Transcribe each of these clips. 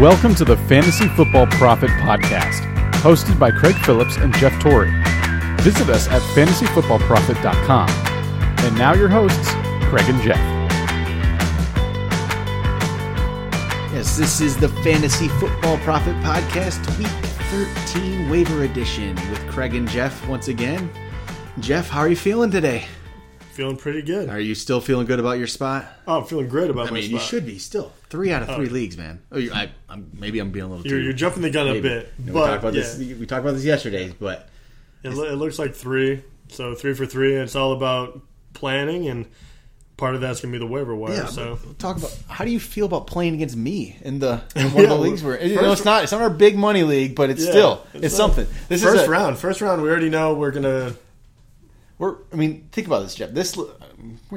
Welcome to the Fantasy Football Prophet Podcast, hosted by Craig Phillips and Jeff Torrey. Visit us at fantasyfootballprophet.com. And now your hosts, Craig and Jeff. Yes, this is the Fantasy Football Prophet Podcast, Week 13 Waiver Edition with Craig and Jeff once again. Jeff, how are you feeling today? Feeling pretty good. Are you still feeling good about your spot? Oh, I'm feeling great about I my mean, you should be still. Three out of three Oh. leagues, man. Oh, you, I, I'm, maybe I'm being a little You're, too. you're jumping the gun a bit, You know, but we talked about yeah, this. We talked about this yesterday, but it, lo- it looks like three. So three for three. And it's all about planning, and part of that's gonna be the waiver wire. yeah. so but talk about how do you feel about playing against me in the in one Yeah, of the leagues where you know first- it's not it's not our big money league, but it's Yeah, still it's, not- something. This first is a, round. First round. We already know we're gonna. We're, I mean, think about this, Jeff. This we're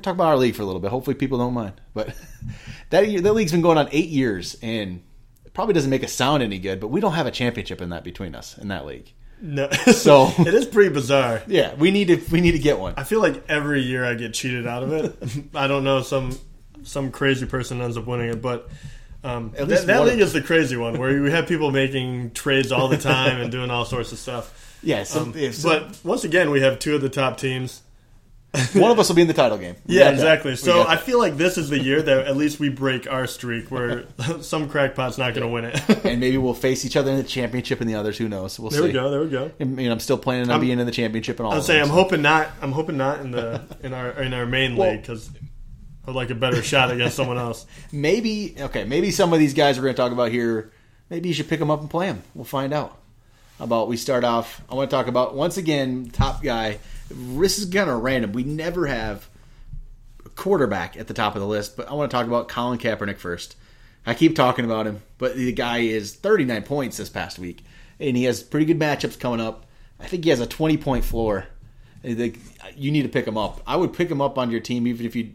talking about our league for a little bit. Hopefully, people don't mind. But that that league's been going on eight years, and it probably doesn't make us sound any good. But we don't have a championship in that between us in that league. No. So- it is pretty bizarre. Yeah, we need to we need to get one. I feel like every year I get cheated out of it. I don't know some some crazy person ends up winning it, but um, At that, that league is the crazy one where we have people making trades all the time and doing all sorts of stuff. Yeah, some, Um, some- but once again, we have two of the top teams. one of us will be in the title game. We Yeah, exactly. So I feel like this is the year that at least we break our streak where some crackpot's not going to win it. and maybe we'll face each other in the championship, and the others, who knows? We'll see. there see. we go. There we go. I mean, I'm still planning on I'm- being in the championship and all. I'll say I'm so. hoping not. I'm hoping not in the in our in our main Well- league because I'd like a better shot against someone else. maybe okay maybe some of these guys we're going to talk about here maybe you should pick them up and play them we'll find out about we start off i want to talk about once again top guy. This is kind of random. We never have a quarterback at the top of the list but i want to talk about colin kaepernick first. I keep talking about him but the guy is 39 points this past week and he has pretty good matchups coming up. I think he has a 20 point floor you need to pick him up. I would pick him up on your team even if you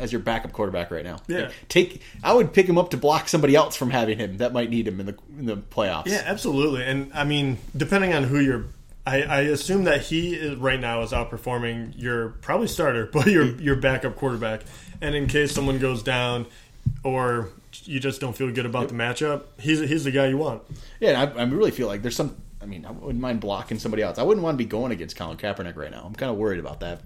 as your backup quarterback right now Yeah. Like, take I would pick him up to block somebody else from having him that might need him in the in the playoffs. Yeah, absolutely. And I mean, depending on who you're, I, I assume that he is, right now is outperforming your probably starter, but your hmm. your backup quarterback. And in case someone goes down, or you just don't feel good about the matchup, he's he's the guy you want. Yeah, I, I really feel like there's some. I mean, I wouldn't mind blocking somebody else. I wouldn't want to be going against Colin Kaepernick right now. I'm kind of worried about that.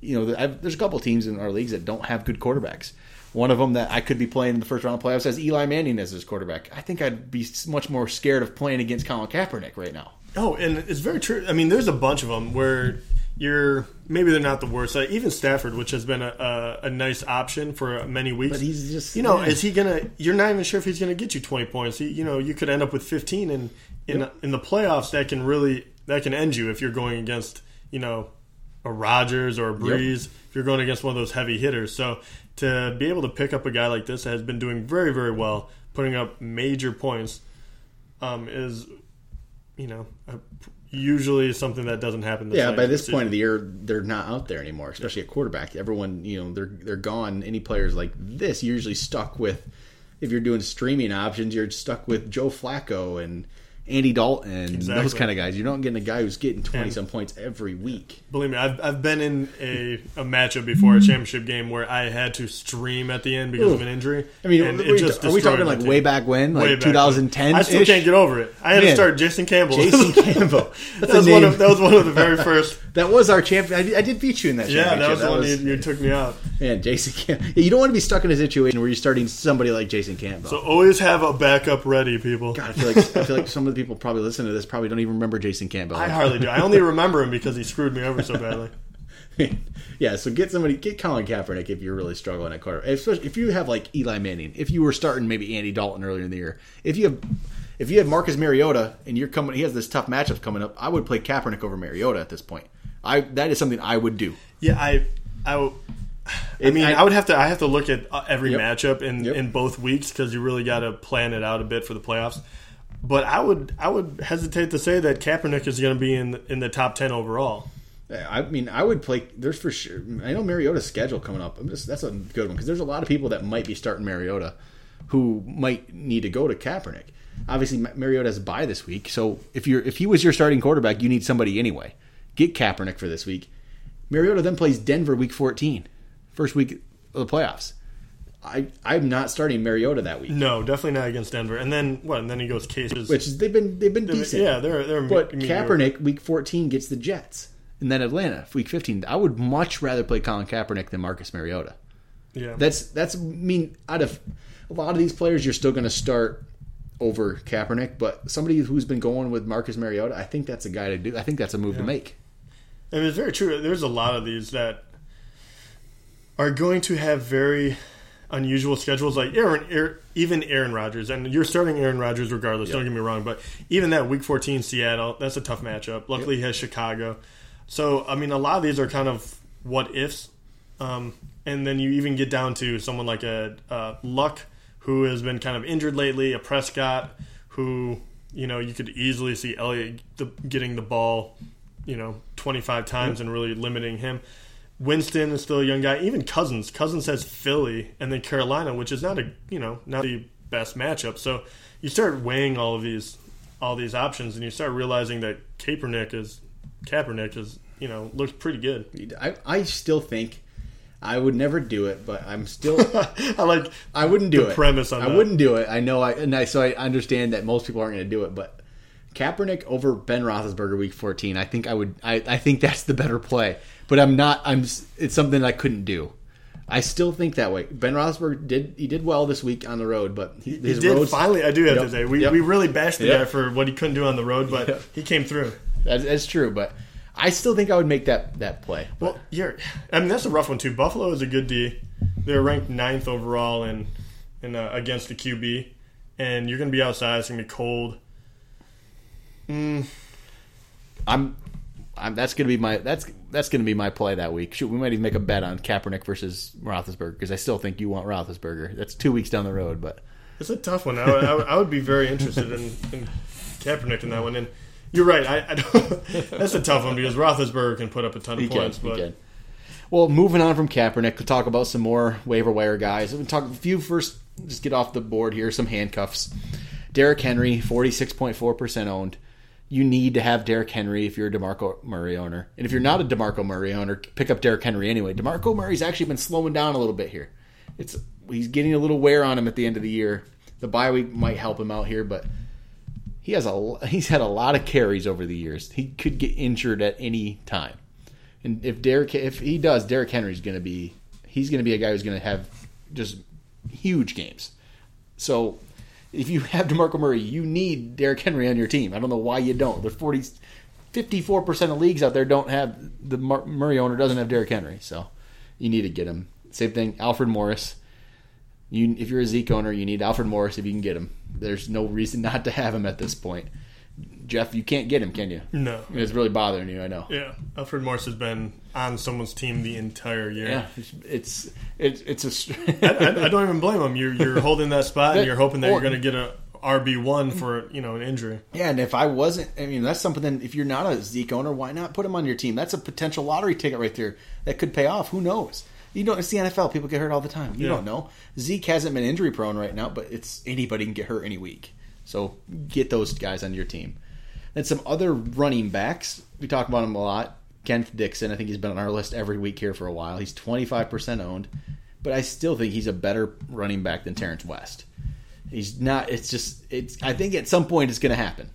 You know, I've, there's a couple teams in our leagues that don't have good quarterbacks. One of them that I could be playing in the first round of playoffs has Eli Manning as his quarterback. I think I'd be much more scared of playing against Colin Kaepernick right now. Oh, and it's very true. I mean, there's a bunch of them where you're maybe they're not the worst. Like even Stafford, which has been a, a, a nice option for uh, many weeks. But he's just you know, yeah. is he gonna? You're not even sure if he's gonna get you 20 points. He, you know, you could end up with 15, and in in the playoffs, that can really that can end you if you're going against you know a Rodgers or a Brees. If you're going against one of those heavy hitters, so to be able to pick up a guy like this that has been doing very very well, putting up major points, um, is you know a, usually something that doesn't happen. This Yeah, by this the point of the year, they're not out there anymore, especially at quarterback. Everyone, you know, they're they're gone. Any players like this, you're usually stuck with. If you're doing streaming options, you're stuck with Joe Flacco and Andy Dalton and those kind of guys. You're not getting a guy who's getting twenty And- some points every week. Believe me, I've, I've been in a, a matchup before, a championship game, where I had to stream at the end because of an injury. I mean, and are we, are we talking like way back when, like back 2010? I still can't get over it. I had Man. to start Jason Campbell. Jason Campbell. That's that, was one of, that was one of the very first. That was our champion. I did, I did beat you in that. Yeah, that was the one you, you took me out. Man, Jason Campbell. Yeah, you don't want to be stuck in a situation where you're starting somebody like Jason Campbell. So always have a backup ready, people. God, I feel like I feel like some of the people probably listening to this probably don't even remember Jason Campbell. I hardly do. I only remember him because he screwed me over so badly. yeah, so get somebody, get Colin Kaepernick if you're really struggling at quarter. Especially if you have like Eli Manning, if you were starting maybe Andy Dalton earlier in the year, if you have, if you have Marcus Mariota and you're coming, he has this tough matchup coming up. I would play Kaepernick over Mariota at this point. I that is something I would do. Yeah, I, I, I mean, I- I, would have to. I have to look at uh, every Yep. matchup in Yep. in both weeks because you really got to plan it out a bit for the playoffs. But I would, I would hesitate to say that Kaepernick is going to be in in the top ten overall. I mean, I would play. There's for sure. I know Mariota's schedule coming up. I'm just that's a good one because there's a lot of people that might be starting Mariota, who might need to go to Kaepernick. Obviously, Ma- Mariota has a bye this week, so if you're if he was your starting quarterback, you need somebody anyway. Get Kaepernick for this week. Mariota then plays Denver week 14, first week of the playoffs. I I'm not starting Mariota that week. No, definitely not against Denver. And then what? And then he goes cases. Which is they've been they've been decent. yeah, they're they're But mediocre. Kaepernick week 14 gets the Jets, and then Atlanta week 15. I would much rather play Colin Kaepernick than Marcus Mariota. Yeah, That's that's I mean out of a lot of these players, you're still going to start over Kaepernick, but somebody who's been going with Marcus Mariota, I think that's a guy to do. I think that's a move to make. And it's very true. There's a lot of these that are going to have very unusual schedules, like Aaron, Aaron even Aaron Rodgers, and you're starting Aaron Rodgers regardless. Don't get me wrong, but even that Week 14 Seattle, that's a tough matchup. Luckily, he has Chicago. So I mean, a lot of these are kind of what ifs, um, and then you even get down to someone like a, Luck who has been kind of injured lately, a Prescott who you know you could easily see Elliott getting the ball, you know, 25 times and really limiting him. Winston is still a young guy. Even Cousins. Cousins has Philly and then Carolina, which is not a you know not the best matchup. So you start weighing all of these all these options, and you start realizing that Kaepernick is Kaepernick is you know looks pretty good. I, I still think I would never do it, but I'm still I like I wouldn't do it. premise on I that. wouldn't do it. I know. I and I so I understand that most people aren't going to do it, but Kaepernick over Ben Roethlisberger week 14. I think I would. I, I think that's the better play. But I'm not. I'm. It's something I couldn't do. I still think that way. Ben Roethlisberger did. He did well this week on the road, but he, he did roads. finally. I do have Yep. to say we, Yep. we really bashed the Yep. guy for what he couldn't do on the road, but Yep. he came through. That's, that's true, but I still think I would make that that play. Well, you're. I mean, that's a rough one too. Buffalo is a good D. They're ranked ninth overall in in uh, against the QB, and you're going to be outside. It's going to be cold. Mm. I'm. I'm, that's gonna be my that's that's gonna be my play that week. Shoot, we might even make a bet on Kaepernick versus Roethlisberger because I still think you want Roethlisberger. That's two weeks down the road, but It's a tough one. I would, I would, I would be very interested in, in Kaepernick in that one. And you're right. I, I don't, that's a tough one because Roethlisberger can put up a ton of He can, points, he but can. Well, moving on from Kaepernick, we'll talk about some more waiver wire guys. We'll talk a few first. Just get off the board here. Some handcuffs. Derrick Henry, forty six point four percent owned. You need to have Derrick Henry if you're a Demarco Murray owner, and if you're not a Demarco Murray owner, pick up Derrick Henry anyway. Demarco Murray's actually been slowing down a little bit here. It's he's getting a little wear on him at the end of the year. The bye week might help him out here, but he has a he's had a lot of carries over the years. He could get injured at any time. And if Derrick, if he does, Derrick Henry's going to be, he's going to be a guy who's going to have just huge games. So if you have DeMarco Murray, you need Derrick Henry on your team. I don't know why you don't. There's 40, 54% of leagues out there don't have, the Mar- Murray owner doesn't have Derrick Henry. So you need to get him. Same thing, Alfred Morris. You, if you're a Zeke owner, you need Alfred Morris if you can get him. There's no reason not to have him at this point. Jeff, you can't get him, can you? no. It's really bothering you, I know. Yeah, Alfred Morris has been on someone's team the entire year. Yeah, it's it's it's, a. I, I, I don't even blame him. You're you're holding that spot, and you're hoping that or- you're going to get a RB one for you know an injury. yeah, and if I wasn't, I mean, that's something. That if you're not a Zeke owner, why not put him on your team? That's a potential lottery ticket right there that could pay off. Who knows? You know, it's the NFL. People get hurt all the time. You Yeah. don't know. Zeke hasn't been injury prone right now, but it's anybody can get hurt any week. So get those guys on your team. And some other running backs. We talk about him a lot. Kenneth Dixon. I think he's been on our list every week here for a while. He's 25% owned, but I still think he's a better running back than Terrence West. He's not. It's just. It's. I think at some point it's going to happen.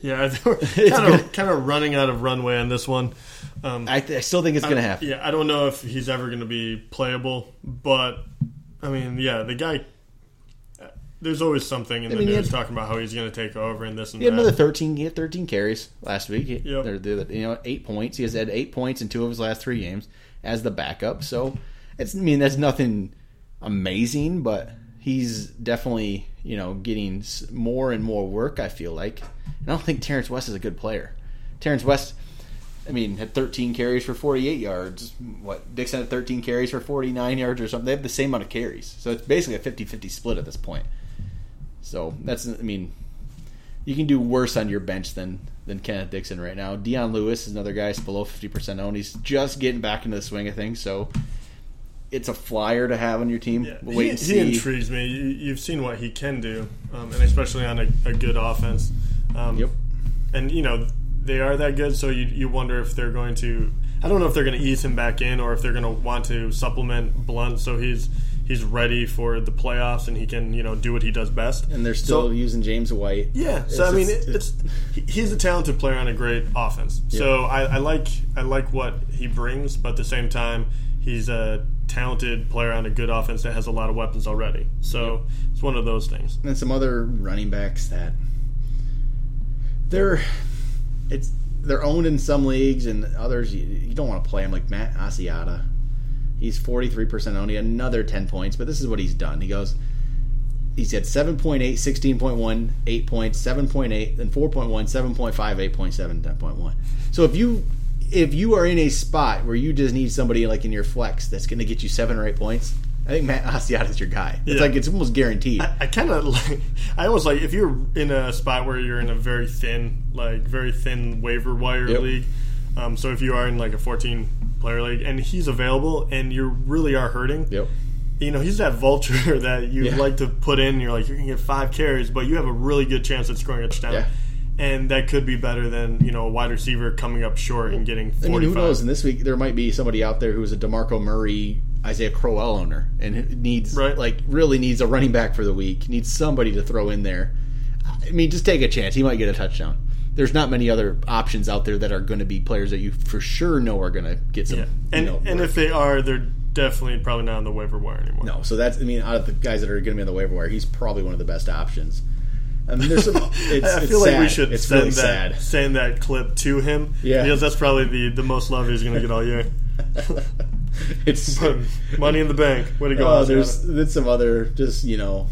Yeah, I think we're It's kind good. of kind of running out of runway on this one. Um, I, th- I still think it's going to happen. Yeah, I don't know if he's ever going to be playable, but I mean, yeah, the guy. There's always something in the mean, news had- talking about how he's going to take over and this and He had that. another 13. He had 13 carries last week. He, Yep. you know, eight points. He has had eight points in two of his last three games as the backup. So it's. I mean, that's nothing amazing, but he's definitely you know getting more and more work. I feel like. And I don't think Terrence West is a good player. Terrence West. I mean, had 13 carries for 48 yards. What Dixon had 13 carries for 49 yards or something. They have the same amount of carries, so it's basically a 50-50 split at this point. So that's. I mean, you can do worse on your bench than than Kenneth Dixon right now. Dion Lewis is another guy who's below fifty percent owned. He's just getting back into the swing of things, so it's a flyer to have on your team. Yeah, We'll wait he, and he intrigues me. You, you've seen what he can do, um, and especially on a, a good offense. Um, Yep. And you know they are that good, so you you wonder if they're going to. I don't know if they're going to ease him back in or if they're going to want to supplement Blount so he's he's ready for the playoffs and he can you know do what he does best. And they're still So- using James White. yeah, so It's I mean, it, it's he's a talented player on a great offense. So I, I like I like what he brings, but at the same time, he's a talented player on a good offense that has a lot of weapons already. So it's one of those things. and some other running backs that they're it's they're owned in some leagues and others you, you don't want to play them like Matt Asiata. He's 43% owned. He had another 10 points, but this is what he's done. He goes he's had 7.8, 16.1, 8 points, 7.8, then 4.1, 7.5, 8.7, 10.1. So if you if you are in a spot where you just need somebody like in your flex that's going to get you 7 or 8 points, I think Matt Asiata is your guy. It's Yeah. like it's almost guaranteed. I kind of like. I almost like if you're in a spot where you're in a very thin, like very thin waiver wire Yep. league. Um, so if you are in like a 14 player league and he's available and you really are hurting, Yep. you know he's that vulture that you Yeah. like to put in. You're like you're gonna get five carries, but you have a really good chance at scoring a touchdown. Yeah. And that could be better than you know a wide receiver coming up short and getting 45. I mean, who knows? And this week there might be somebody out there who's a Demarco Murray, Isaiah Crowell owner, and who needs Right. like really needs a running back for the week. Needs somebody to throw in there. I mean, just take a chance. He might get a touchdown. There's not many other options out there that are going to be players that you for sure know are going to get some. Yeah. And you know, and work. if they are, they're definitely probably not on the waiver wire anymore. no, so that's I mean, out of the guys that are going to be on the waiver wire, he's probably one of the best options. I mean, there's some. It's, I it's feel like we should It's send really that sad. send that clip to him. Yeah. because that's probably the, the most love he's going to get all year. it's But money in the bank. Way to go! Oh, there's there's some other just you know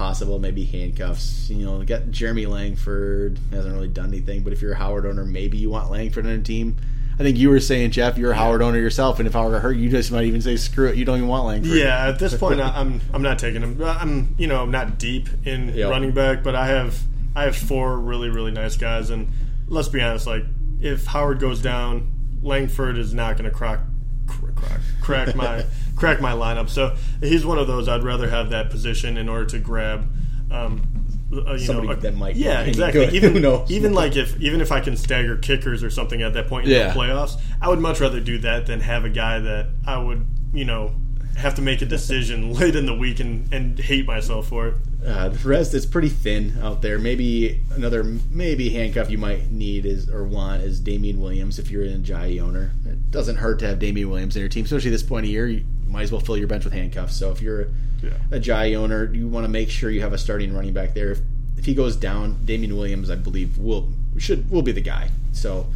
possible maybe handcuffs. You know, got Jeremy Langford hasn't really done anything, but if you're a Howard owner, maybe you want Langford on a team. I think you were saying Jeff, you're a Howard owner yourself, and if Howard got hurt, you just might even say screw it, you don't even want Langford. Yeah, at this point, I'm I'm not taking him. I'm you know I'm not deep in Yeah. running back, but I have I have four really really nice guys, and let's be honest, like if Howard goes down, Langford is not going to crack crack crack my crack my lineup. So he's one of those I'd rather have that position in order to grab. Um, uh, you Somebody know, a- that might be yeah, any exactly. good. Even Who knows? even like if even if I can stagger kickers or something at that point in Yeah. the playoffs, I would much rather do that than have a guy that I would you know have to make a decision late in the week and, and hate myself for it. Uh, the rest is pretty thin out there. Maybe another maybe handcuff you might need is or want is Damien Williams if you're an Ajayi owner. It doesn't hurt to have Damien Williams in your team, especially this point of year. You might as well fill your bench with handcuffs. So if you're Yeah. Ajayi owner, you want to make sure you have a starting running back there. If, if he goes down, Damien Williams, I believe, will should will be the guy. So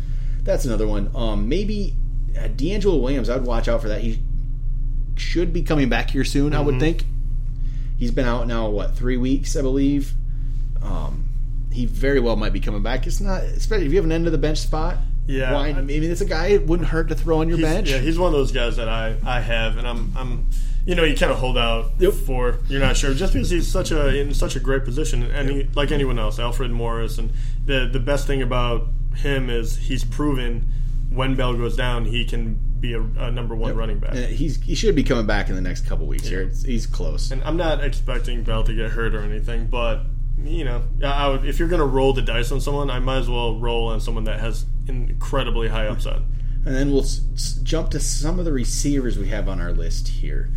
that's another one. Um, maybe uh, DeAngelo Williams. I'd watch out for that. He should be coming back here soon. I would think. He's been out now, what three weeks, I believe. Um, he very well might be coming back. It's not, especially if you have an end of the bench spot. Yeah, why? I- Maybe it's a guy it wouldn't hurt to throw on your bench. Yeah, he's one of those guys that I, I have, and I'm I'm you know you kind of hold out Yep. for you're not sure just because he's such a in such a great position, and he, like anyone else, Alfred Morris, and the the best thing about him is he's proven when Bell goes down, he can be a, a number one running back. Uh, he's he should be coming back in the next couple weeks here. It's, he's close. And I'm not expecting Bell to get hurt or anything, but you know, would, if you're going to roll the dice on someone, I might as well roll on someone that has incredibly high upside. And then we'll s- jump to some of the receivers we have on our list here.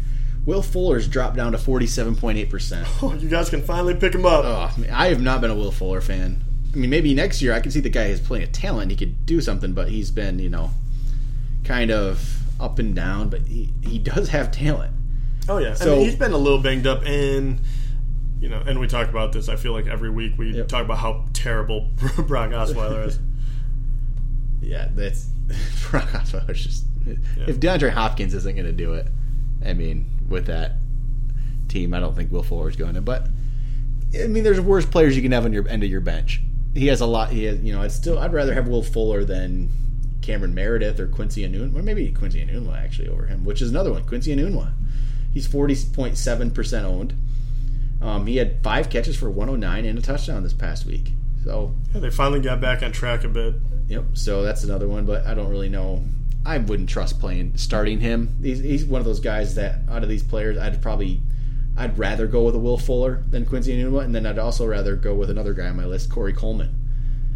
Will Fuller's dropped down to forty-seven point eight percent. Oh, you guys can finally pick him up. Oh, I, I have not been a Will Fuller fan. I mean, maybe next year I can see the guy has plenty of talent. He could do something, but he's been, you know, kind of up and down. But he, he does have talent. Oh yeah, So- I mean, he's been a little banged up, and you know, and we talk about this. I feel like every week we Yep. talk about how terrible Brock Osweiler is. Yeah, that's Brock Osweiler's just. If DeAndre Hopkins isn't going to do it, I mean, with that team, I don't think Will Fuller's going to. But I mean, there's worse players you can have on your end of your bench. He has a lot. He has, you know, I'd still, I'd rather have Will Fuller than Cameron Meredith or Quincy Enunwa. Well, maybe Quincy Enunwa actually over him, which is another one. Quincy Enunwa. He's forty point seven percent owned. Um, he had five catches for 109 and a touchdown this past week. So Yeah, they finally got back on track a bit. Yep. So that's another one, but I don't really know. I wouldn't trust playing starting him. He's, he's one of those guys that out of these players, I'd probably, I'd rather go with a Will Fuller than Quincy Enunwa, and then I'd also rather go with another guy on my list, Corey Coleman,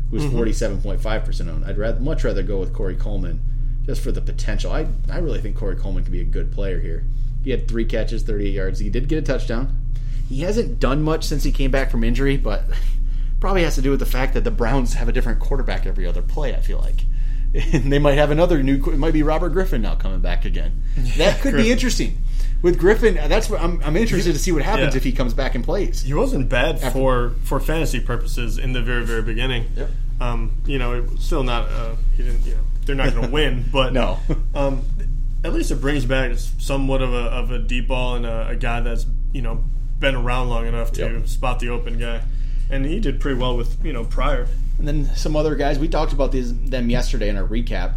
who's mm-hmm. forty seven point five percent owned. I'd rather much rather go with Corey Coleman just for the potential. I I really think Corey Coleman could be a good player here. He had three catches, 38 yards. He did get a touchdown. He hasn't done much since he came back from injury, but probably has to do with the fact that the Browns have a different quarterback every other play. I feel like. And they might have another new. It might be Robert Griffin now coming back again. That could be interesting. With Griffin, that's what I'm, I'm interested to see what happens Yeah. if he comes back and plays. He wasn't bad for for fantasy purposes in the very very beginning. Yep. Um, you know, it still not. Uh, he didn't. You know, they're not going to win, but No. Um, at least it brings back somewhat of a of a deep ball and a, a guy that's you know been around long enough to Yep. spot the open guy, and he did pretty well with you know prior. And then some other guys. We talked about these them yesterday in our recap.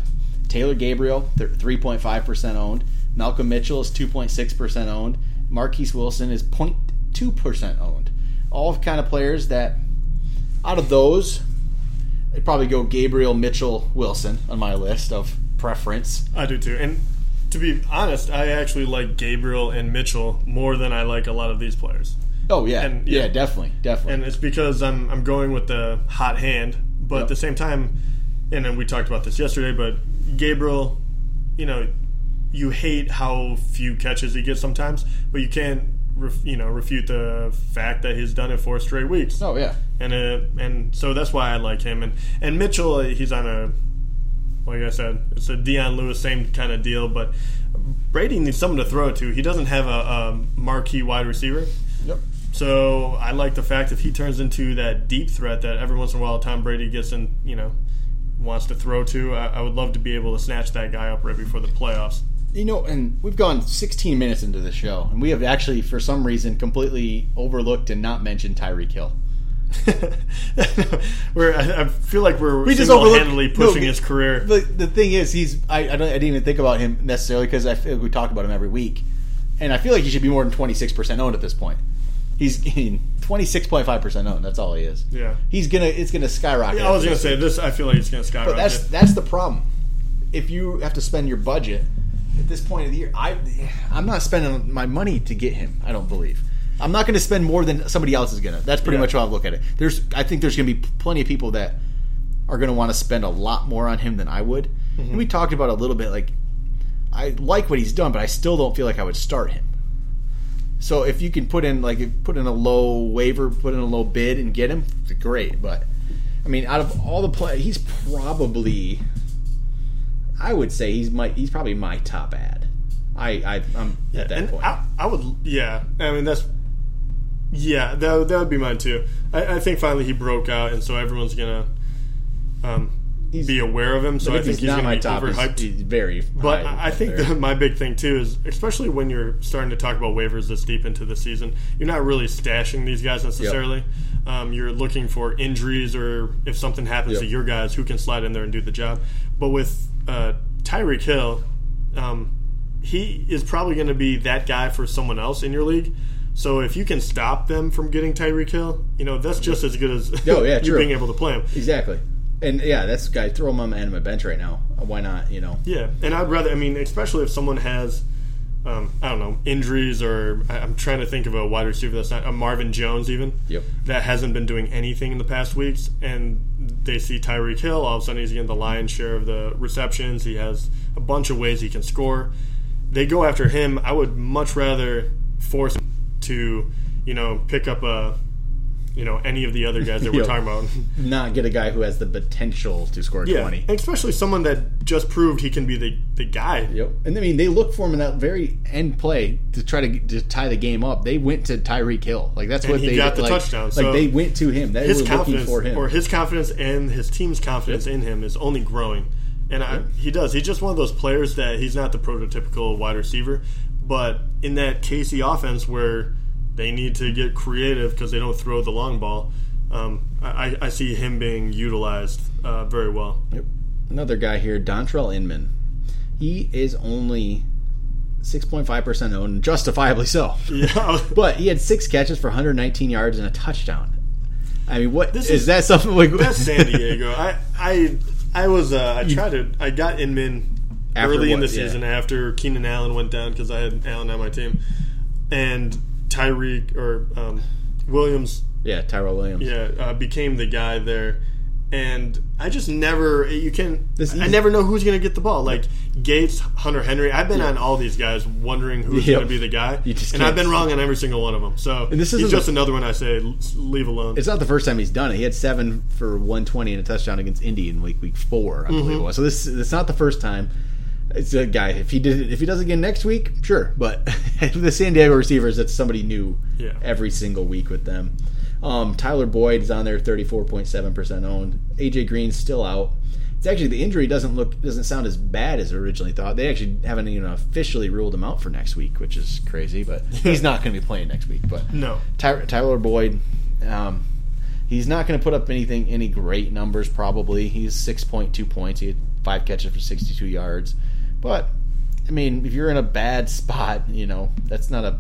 Taylor Gabriel, three point five percent owned. Malcolm Mitchell is two point six percent owned. Marquess Wilson is 02 percent owned. All kind of players that, out of those, I'd probably go Gabriel, Mitchell, Wilson on my list of preference. I do too, and to be honest, I actually like Gabriel and Mitchell more than I like a lot of these players. Oh yeah, And- yeah, yeah. definitely, definitely. and it's because I'm I'm going with the hot hand, but Yep. at the same time, and then we talked about this yesterday, but Gabriel, you know, you hate how few catches he gets sometimes, but you can't, ref, you know, refute the fact that he's done it four straight weeks, oh yeah, and uh, and so that's why I like him, and and Mitchell, uh, he's on a, like I said, it's a Dion Lewis same kind of deal, but Brady needs someone to throw to. He doesn't have a, a marquee wide receiver. Yep. So I like the fact if he turns into that deep threat that every once in a while Tom Brady gets in, you know, wants to throw to. I, I would love to be able to snatch that guy up right before the playoffs. You know, and we've gone 16 minutes into the show, and we have actually, for some reason, completely overlooked and not mentioned Tyreek Hill. we're, I, I feel like we're We just single-handedly overlooked- no, pushing his career. The, the thing is, he's I, I, don't, I didn't even think about him necessarily because I feel like we talk about him every week, and I feel like he should be more than 26 percent owned at this point. He's 26.5 percent owned. That's all he is. Yeah. he's gonna it's gonna skyrocket. Yeah, I was going to say this. I feel like it's going to skyrocket. But that's that's the problem. If you have to spend your budget at this point of the year, I I'm not spending my money to get him. I don't believe. I'm not going to spend more than somebody else is going to. That's pretty Yeah. much how I look at it. There's I think there's going to be plenty of people that are going to want to spend a lot more on him than I would. Mm-hmm. And we talked about a little bit like I like what he's done, but I still don't feel like I would start him. So if you can put in like if- put in a low waiver, put in a low bid and get him, great. But I mean, out of all the play, he's probably I would say he's my he's probably my top ad. I, I I'm at that point. I, I would, yeah. I mean, that's, yeah, that, that would be mine too. I, I think finally he broke out, and so everyone's gonna um, He's- be aware of him. So I think he's, not gonna my top. He's, overhyped. he's very. But I I think that my big thing too is, especially when you're starting to talk about waivers this deep into the season, you're not really stashing these guys necessarily. Um, you're looking for injuries or if something happens Yep. to your guys, who can slide in there and do the job. But with uh, Tyreek Hill, um, he is probably going to be that guy for someone else in your league. So if you can stop them from getting Tyreek Hill, you know that's just as good as Oh, yeah, you being able to play him. exactly. And yeah, that's guy. Throw him on end of my bench right now. Why not? You know. Yeah, and I'd rather. I mean, especially if someone has, um, I don't know, injuries or I'm trying to think of a wide receiver that's not a Marvin Jones even. Yep. That hasn't been doing anything in the past weeks, and they see Tyreek Hill. All of a sudden, he's getting the lion's share of the receptions. He has a bunch of ways he can score. They go after him. I would much rather force him to, you know, pick up a, you know, any of the other guys that we're talking about. Not get a guy who has the potential to score Yeah, twenty. and especially someone that just proved he can be the the guy. Yep. And I mean, they look for him in that very end play to try to, to tie the game up. They went to Tyreek Hill. Like that's And what he they got the like, touchdown, Like so they went to him. They his confidence for him. or his confidence and his team's confidence in him is only growing. And I, he does. He's just one of those players that he's not the prototypical wide receiver, but in that KC offense where they need to get creative because they don't throw the long ball, um, I, I see him being utilized uh, very well. Yep. Another guy here, Dontrelle Inman. He is only six point five percent owned, justifiably so. Yeah, But he had six catches for 119 yards and a touchdown. I mean, what This is, is- that something like that's San Diego. I I I was uh, I tried to I got Inman After early in what? the Yeah. season after Keenan Allen went down because I had Allen on my team, and Tyreek or um, Williams Yeah, Tyrell Williams. yeah uh, became the guy there, and I just never you can. This I never know who's going to get the ball. Like Gates, Hunter Henry. I've been on all these guys, wondering who's Yep. going to be the guy, and I've been wrong on every single one of them. So And this isn't just the- another one I say leave alone. It's not the first time he's done it. He had seven for 120 and a touchdown against Indy in week week four, I believe Mm-hmm. it was. So this it's not the first time. It's a guy. If he did, if he does it again next week, sure. But the San Diego receivers, that's somebody new Yeah. every single week with them. Um, Tyler Boyd is on there, 34.7 percent owned. AJ Green's still out. It's actually the injury doesn't look doesn't sound as bad as originally thought. They actually haven't even officially ruled him out for next week, which is crazy. But he's not going to be playing next week. But no, Ty- Tyler Boyd, um, he's not going to put up anything, any great numbers. Probably he's six point two points. He had five catches for sixty two yards. But I mean, if you're in a bad spot, you know that's not a.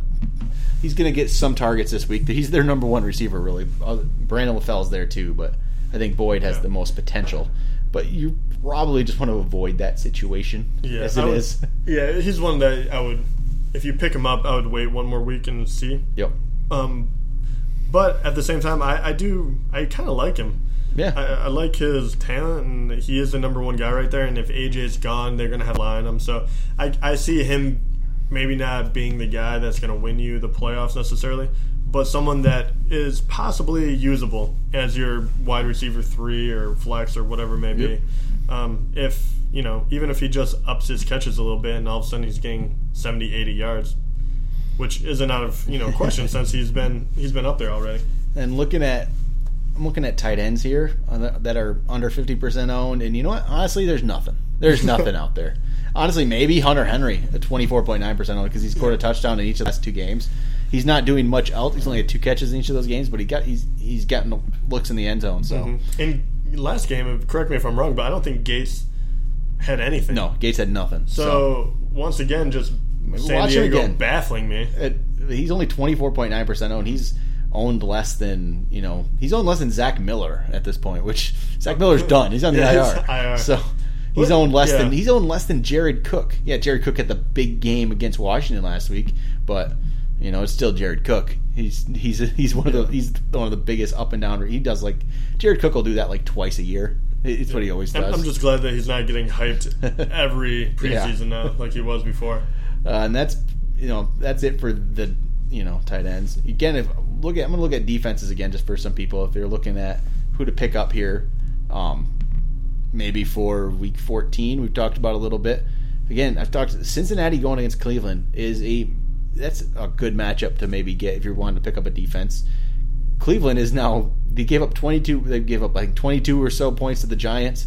He's going to get some targets this week. He's their number one receiver, really. Uh, Brandon LaFell's there too, but I think Boyd has Yeah. the most potential. But you probably just want to avoid that situation yeah, as it would- is. Yeah, he's one that I would. If you pick him up, I would wait one more week and see. Yep. Um, but at the same time, I, I do. I kind of like him. Yeah. I, I like his talent, and he is the number one guy right there. And if AJ's gone, they're gonna have lie on him. So I, I see him maybe not being the guy that's gonna win you the playoffs necessarily, but someone that is possibly usable as your wide receiver three or flex or whatever it may be. Yep. Um, if you know, even if he just ups his catches a little bit, and all of a sudden he's getting 70, 80 yards, which isn't out of you know question since he's been he's been up there already. And looking at, I'm looking at tight ends here uh, that are under 50% owned, and you know what? Honestly, there's nothing. There's nothing out there. Honestly, maybe Hunter Henry at 24.9% owned because he's scored a touchdown in each of the last two games. He's not doing much else. He's only had two catches in each of those games, but he got he's he's gotten looks in the end zone. So mm-hmm. In last game, correct me if I'm wrong, but I don't think Gates had anything. no, Gates had nothing. So, once again, just San watch Diego again. baffling me. It, he's only 24.9% owned. He's owned less than, you know, he's owned less than Zach Miller at this point, which Zach Miller's done. He's on the Yeah, IR. IR. So he's owned less yeah. than he's owned less than Jared Cook. Yeah, Jared Cook had the big game against Washington last week, but you know, it's still Jared Cook. He's he's he's one of the he's one of the biggest up and down. He does like Jared Cook will do that like twice a year. It's what he always does. I'm just glad that he's not getting hyped every preseason now like he was before. Uh, and that's you know that's it for the you know tight ends. Again, if look at I'm gonna look at defenses again just for some people if they're looking at who to pick up here. Um, maybe for week 14, we've talked about a little bit. Again, I've talked Cincinnati going against Cleveland is a that's a good matchup to maybe get if you're wanting to pick up a defense. Cleveland is now they gave up 22 they gave up like 22 or so points to the Giants.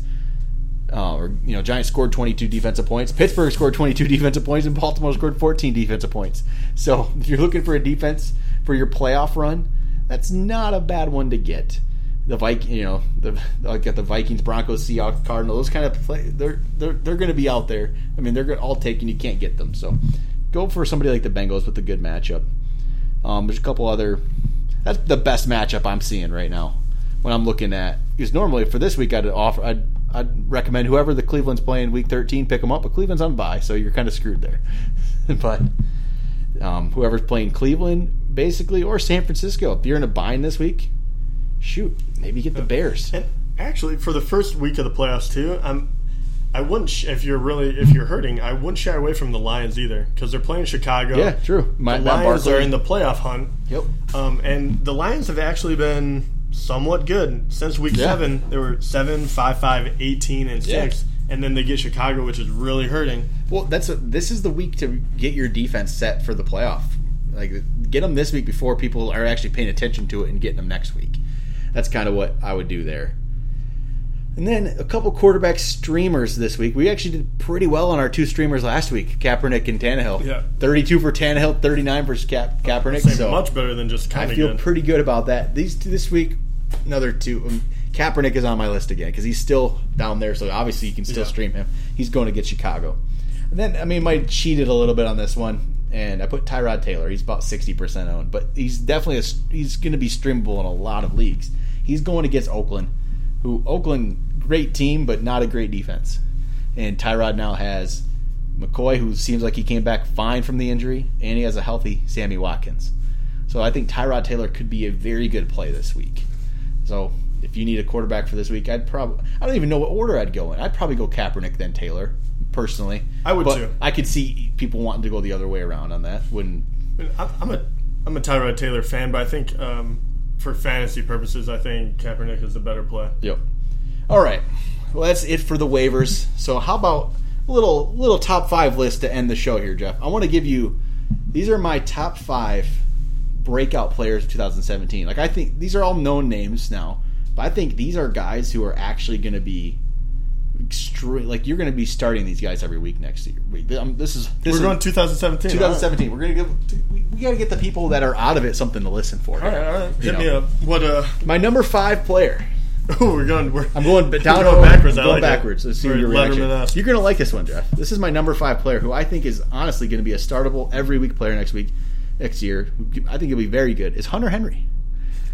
Uh, or you know, Giants scored 22 defensive points. Pittsburgh scored 22 defensive points, and Baltimore scored 14 defensive points. So if you're looking for a defense for your playoff run, that's not a bad one to get. The Viking, you know, the got the Vikings, Broncos, Seahawks, Cardinals. Those kind of play, they're they're they're going to be out there. I mean, they're all taken. You can't get them. So go for somebody like the Bengals with a good matchup. Um, there's a couple other. That's the best matchup I'm seeing right now when I'm looking at because normally for this week I'd offer I'd, I'd recommend whoever the Cleveland's playing week 13 pick them up, but Cleveland's on bye, so you're kind of screwed there. but um, whoever's playing Cleveland basically or San Francisco, if you're in a bind this week, shoot, maybe get the Bears. And actually, for the first week of the playoffs too, I'm. I wouldn't sh- if you're really if you're hurting. I wouldn't shy away from the Lions either because they're playing Chicago. Yeah, true. My, The Lions Barkley. are in the playoff hunt. Yep. Um, and the Lions have actually been somewhat good since week Yeah. seven. They were seven, five, five, 18, and Yeah. six, and then they get Chicago, which is really hurting. Well, that's a, this is the week to get your defense set for the playoff. Like get them this week before people are actually paying attention to it and getting them next week. That's kind of what I would do there. And then a couple quarterback streamers this week. We actually did pretty well on our two streamers last week, Kaepernick and Tannehill. Yeah. 32 for Tannehill, 39 for Ka- Kaepernick. So much better than just I kind of feel good. pretty good about that. These two this week, another two. Um, Kaepernick is on my list again because he's still down there, so obviously you can still Yeah. stream him. He's going to get Chicago. And then I mean, might cheated a little bit on this one, and I put Tyrod Taylor. He's about sixty percent owned, but he's definitely a, he's going to be streamable in a lot of leagues. He's going against Oakland, who Oakland great team, but not a great defense. And Tyrod now has McCoy, who seems like he came back fine from the injury, and he has a healthy Sammy Watkins. So I think Tyrod Taylor could be a very good play this week. So if you need a quarterback for this week, I'd probably I don't even know what order I'd go in. I'd probably go Kaepernick then Taylor, personally. I would but too. I could see people wanting to go the other way around on that. When I'm a I'm a Tyrod Taylor fan, but I think um, for fantasy purposes, I think Kaepernick is the better play. Yep. All right. Well, that's it for the waivers. So how about a little little top five list to end the show here, Jeff? I want to give you these are my top five breakout players of 2017. Like I think these are all known names now, but I think these are guys who are actually going to be extreme. Like you're going to be starting these guys every week next year. Week. Um, This is this We're is going 2017. 2017. We're going to give we, we got to get the people that are out of it something to listen for. All right, all right. Hit me know. up. What? Uh, My number five player. oh, we're going. We're, I'm going down going backwards. I'm going like it. backwards. Let's see your reaction. You're going to like this one, Jeff. This is my number five player, who I think is honestly going to be a startable every week player next week, next year. I think he'll be very good. Is Hunter Henry?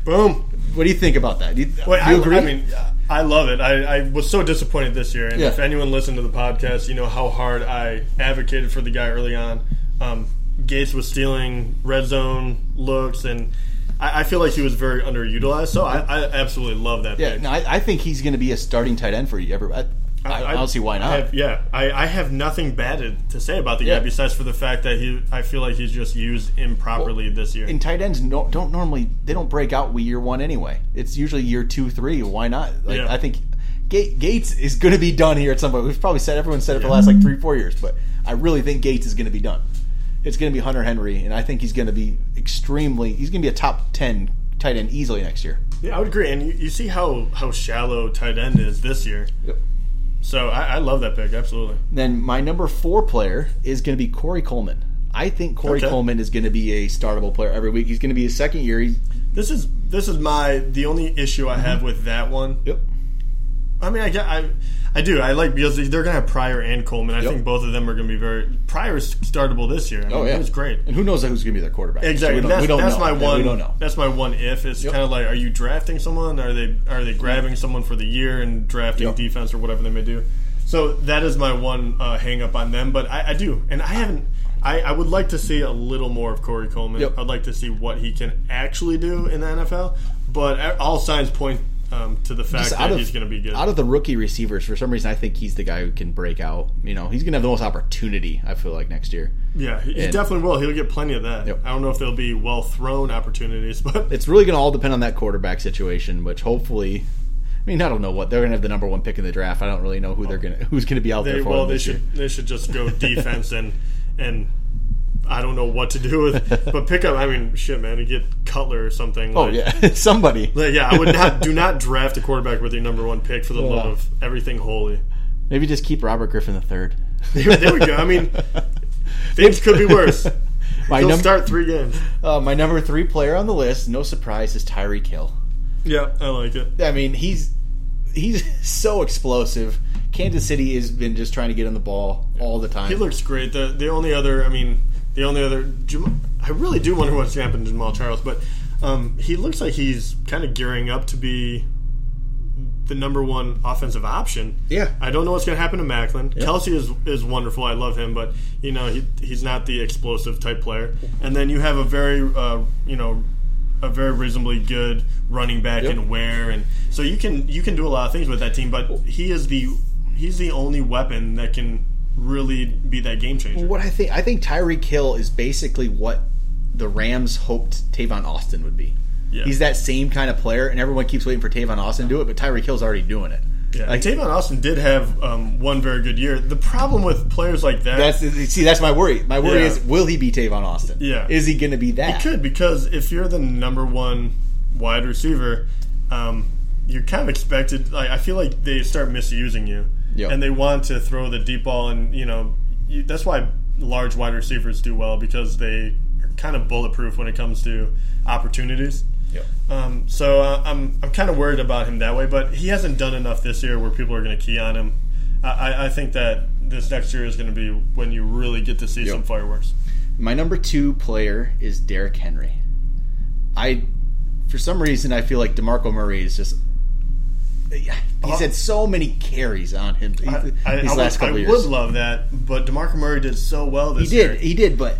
Boom. What do you think about that? Do you, Wait, do I, agree? I mean, I love it. I, I was so disappointed this year, and Yeah. if anyone listened to the podcast, you know how hard I advocated for the guy early on. Um, Gates was stealing red zone looks, and I, I feel like he was very underutilized. So I, I absolutely love that. yeah, pick. no, I, I think he's going to be a starting tight end for you. Ever, I, I, I don't see why I not. have- yeah, I, I have nothing bad to, say about the Yeah. guy besides for the fact that he. I feel like he's just used improperly this year. and tight ends no, don't normally they don't break out year one anyway. It's usually year two, three. Why not? Like Yeah. I think Ga- Gates is going to be done here at some point. We've probably said everyone said it for the last like three, four years, but I really think Gates is going to be done. It's going to be Hunter Henry, and I think he's going to be extremely. He's going to be a top ten tight end easily next year. yeah, I would agree. And you, you see how how shallow tight end is this year. Yep. So I, I love that pick. Absolutely. Then my number four player is going to be Corey Coleman. I think Corey Okay. Coleman is going to be a startable player every week. He's going to be his second year. He's, This is this is my the only issue I Mm-hmm. have with that one. yep. I mean, I get, I I do. I like because they're gonna have Pryor and Coleman. I Yep. think both of them are gonna be very. Pryor's startable this year. I mean, Oh yeah, he was great. And who knows who's going to be their quarterback? Exactly. We don't, that's we don't that's know. my one. We don't know. That's my one. If it's Yep. kind of like, are you drafting someone? Are they are they grabbing someone for the year and drafting Yep. defense or whatever they may do? So that is my one uh, hang up on them. But I, I do, and I haven't. I, I would like to see a little more of Corey Coleman. I'd like to see what he can actually do in the NFL. But all signs point um, to the fact Just that he's going to be good. Out of the rookie receivers, for some reason, I think he's the guy who can break out. You know, he's going to have the most opportunity. I feel like next year. yeah, he, and- definitely will. He'll get plenty of that. Yep. I don't know if they'll be well thrown opportunities, but It's really going to all depend on that quarterback situation, which hopefully. I mean, I don't know what they're going to have the number one pick in the draft. I don't really know who they're going to who's going to be out they there for. well them they this should year. they should just go defense and and I don't know what to do with but pick up I mean shit man you get Cutler or something Oh like, yeah, somebody. like, yeah I would not do not draft a quarterback with your number one pick for the love of everything holy Maybe just keep Robert Griffin the third. there, there we go I mean things could be worse My he'll num- start three games uh, my number three player on the list, no surprise, is Tyreek Hill. yeah I like it I mean, he's he's so explosive. Kansas City has been just trying to get him the ball all the time. he looks great the the only other I mean the only other Jam- I really do wonder what's happened to Jamaal Charles but um, he looks like he's kind of gearing up to be the number one offensive option. Yeah. I don't know what's going to happen to Maclin. Kelce is is wonderful. I love him, but you know he, he's not the explosive type player. And then you have a very uh, you know a very reasonably good running back Yep. in Ware, and so you can you can do a lot of things with that team. But he is the he's the only weapon that can really be that game changer. what I think, I think Tyreek Hill is basically what the Rams hoped Tavon Austin would be. Yeah. He's that same kind of player, and everyone keeps waiting for Tavon Austin to do it, but Tyreek Hill's already doing it. Yeah, Like, Tavon Austin did have um, one very good year. The problem with players like that, that's see, that's my worry. My worry Yeah. is, will he be Tavon Austin? Yeah. is he going to be that? It could because if you're the number one wide receiver, um, you're kind of expected. Like I feel like they start misusing you, Yep. and they want to throw the deep ball, and you know that's why large wide receivers do well because they are kind of bulletproof when it comes to opportunities. Yep. Um, so uh, I'm I'm kind of worried about him that way, but he hasn't done enough this year where people are going to key on him. I, I- I think that this next year is going to be when you really get to see Yep. some fireworks. My number two player is Derrick Henry. I, for some reason, I feel like Demarco Murray is just. He's uh, had so many carries on him I, these I last would, couple I years. would love that, but Demarco Murray did so well he did, year. he did, but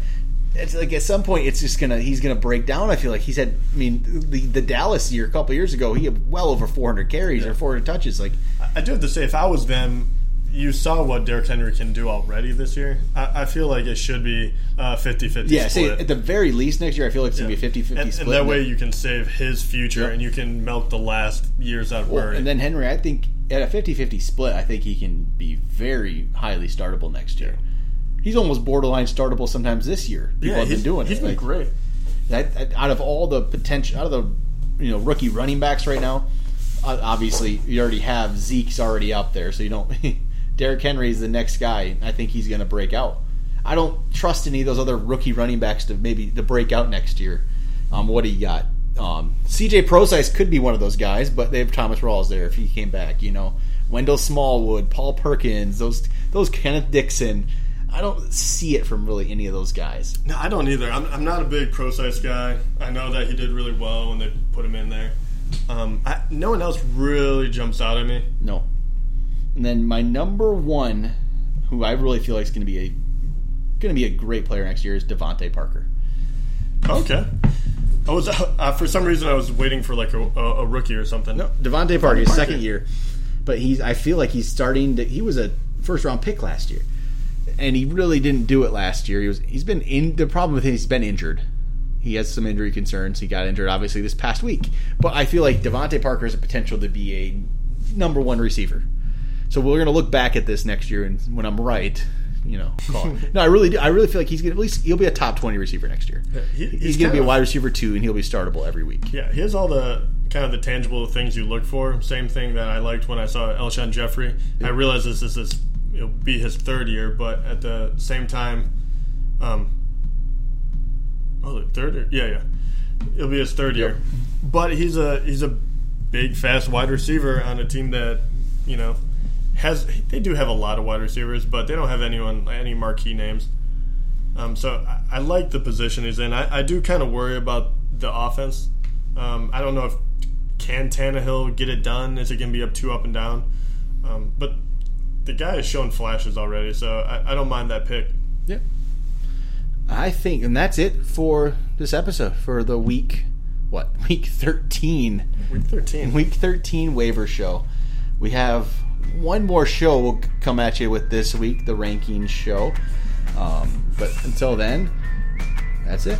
it's like at some point it's just gonna he's gonna break down. I feel like he's had. I mean, the the Dallas year a couple years ago, he had well over 400 carries or 400 touches. Like I do have to say, if I was them, you saw what Derrick Henry can do already this year. I, I feel like it should be a 50-50 yeah, split. at the very least next year, I feel like it's gonna be a 50-50 and, split. and that way you can save his future Yep. and you can milk the last years out of Well, Murray. and then Henry, I think at a 50-50 split, I think he can be very highly startable next year. He's almost borderline startable sometimes this year. People yeah, have been doing he's it. been Like, great. that, that- out of all the potential, out of the you know rookie running backs right now, uh, obviously you already have Zeke's already up there, so you don't. Derrick Henry is the next guy. I think he's going to break out. I don't trust any of those other rookie running backs to maybe to break out next year. Um, what do you got? Um, CJ Procise could be one of those guys, but they have Thomas Rawls there if he came back. You know, Wendell Smallwood, Paul Perkins, those those Kenneth Dixon. I don't see it from really any of those guys. No, I don't either. I'm, I'm not a big pro guy. I know that he did really well when they put him in there. Um, I, no one else really jumps out at me. No. And then my number one, who I really feel like is going to be a going to be a great player next year, is DeVante Parker. Okay. I was uh, for some reason I was waiting for like a, a, rookie or something. No, DeVante Parker, his second year, but he's. I feel like he's starting to. He was a first round pick last year, and he really didn't do it last year. He was. He's been in. The problem with him, he's been injured. He has some injury concerns. He got injured obviously this past week, but I feel like DeVante Parker has a potential to be a number one receiver. So we're going to look back at this next year, and when I'm right, you know, call it. no, I really do. I really feel like he's going to at least he'll be a top twenty receiver next year. he- he's he's going to be a wide receiver too, and he'll be startable every week. Yeah, he has all the kind of the tangible things you look for. Same thing that I liked when I saw Alshon Jeffery. I realize this is his, it'll be his third year, but at the same time, um, oh, the third year, yeah, yeah, it'll be his third year. But he's a he's a big, fast wide receiver on a team that you know has they do have a lot of wide receivers, but they don't have anyone any marquee names. Um, so I, I like the position he's in. I, I do kind of worry about the offense. Um, I don't know if can Tannehill get it done. Is it going to be up two up and down? Um, but the guy has shown flashes already, so I, I don't mind that pick. Yeah. I think, and that's it for this episode for the week. What week thirteen? Week thirteen. Week thirteen waiver show. We have one more show. We'll come at you with this week, the rankings show. Um, but until then, that's it.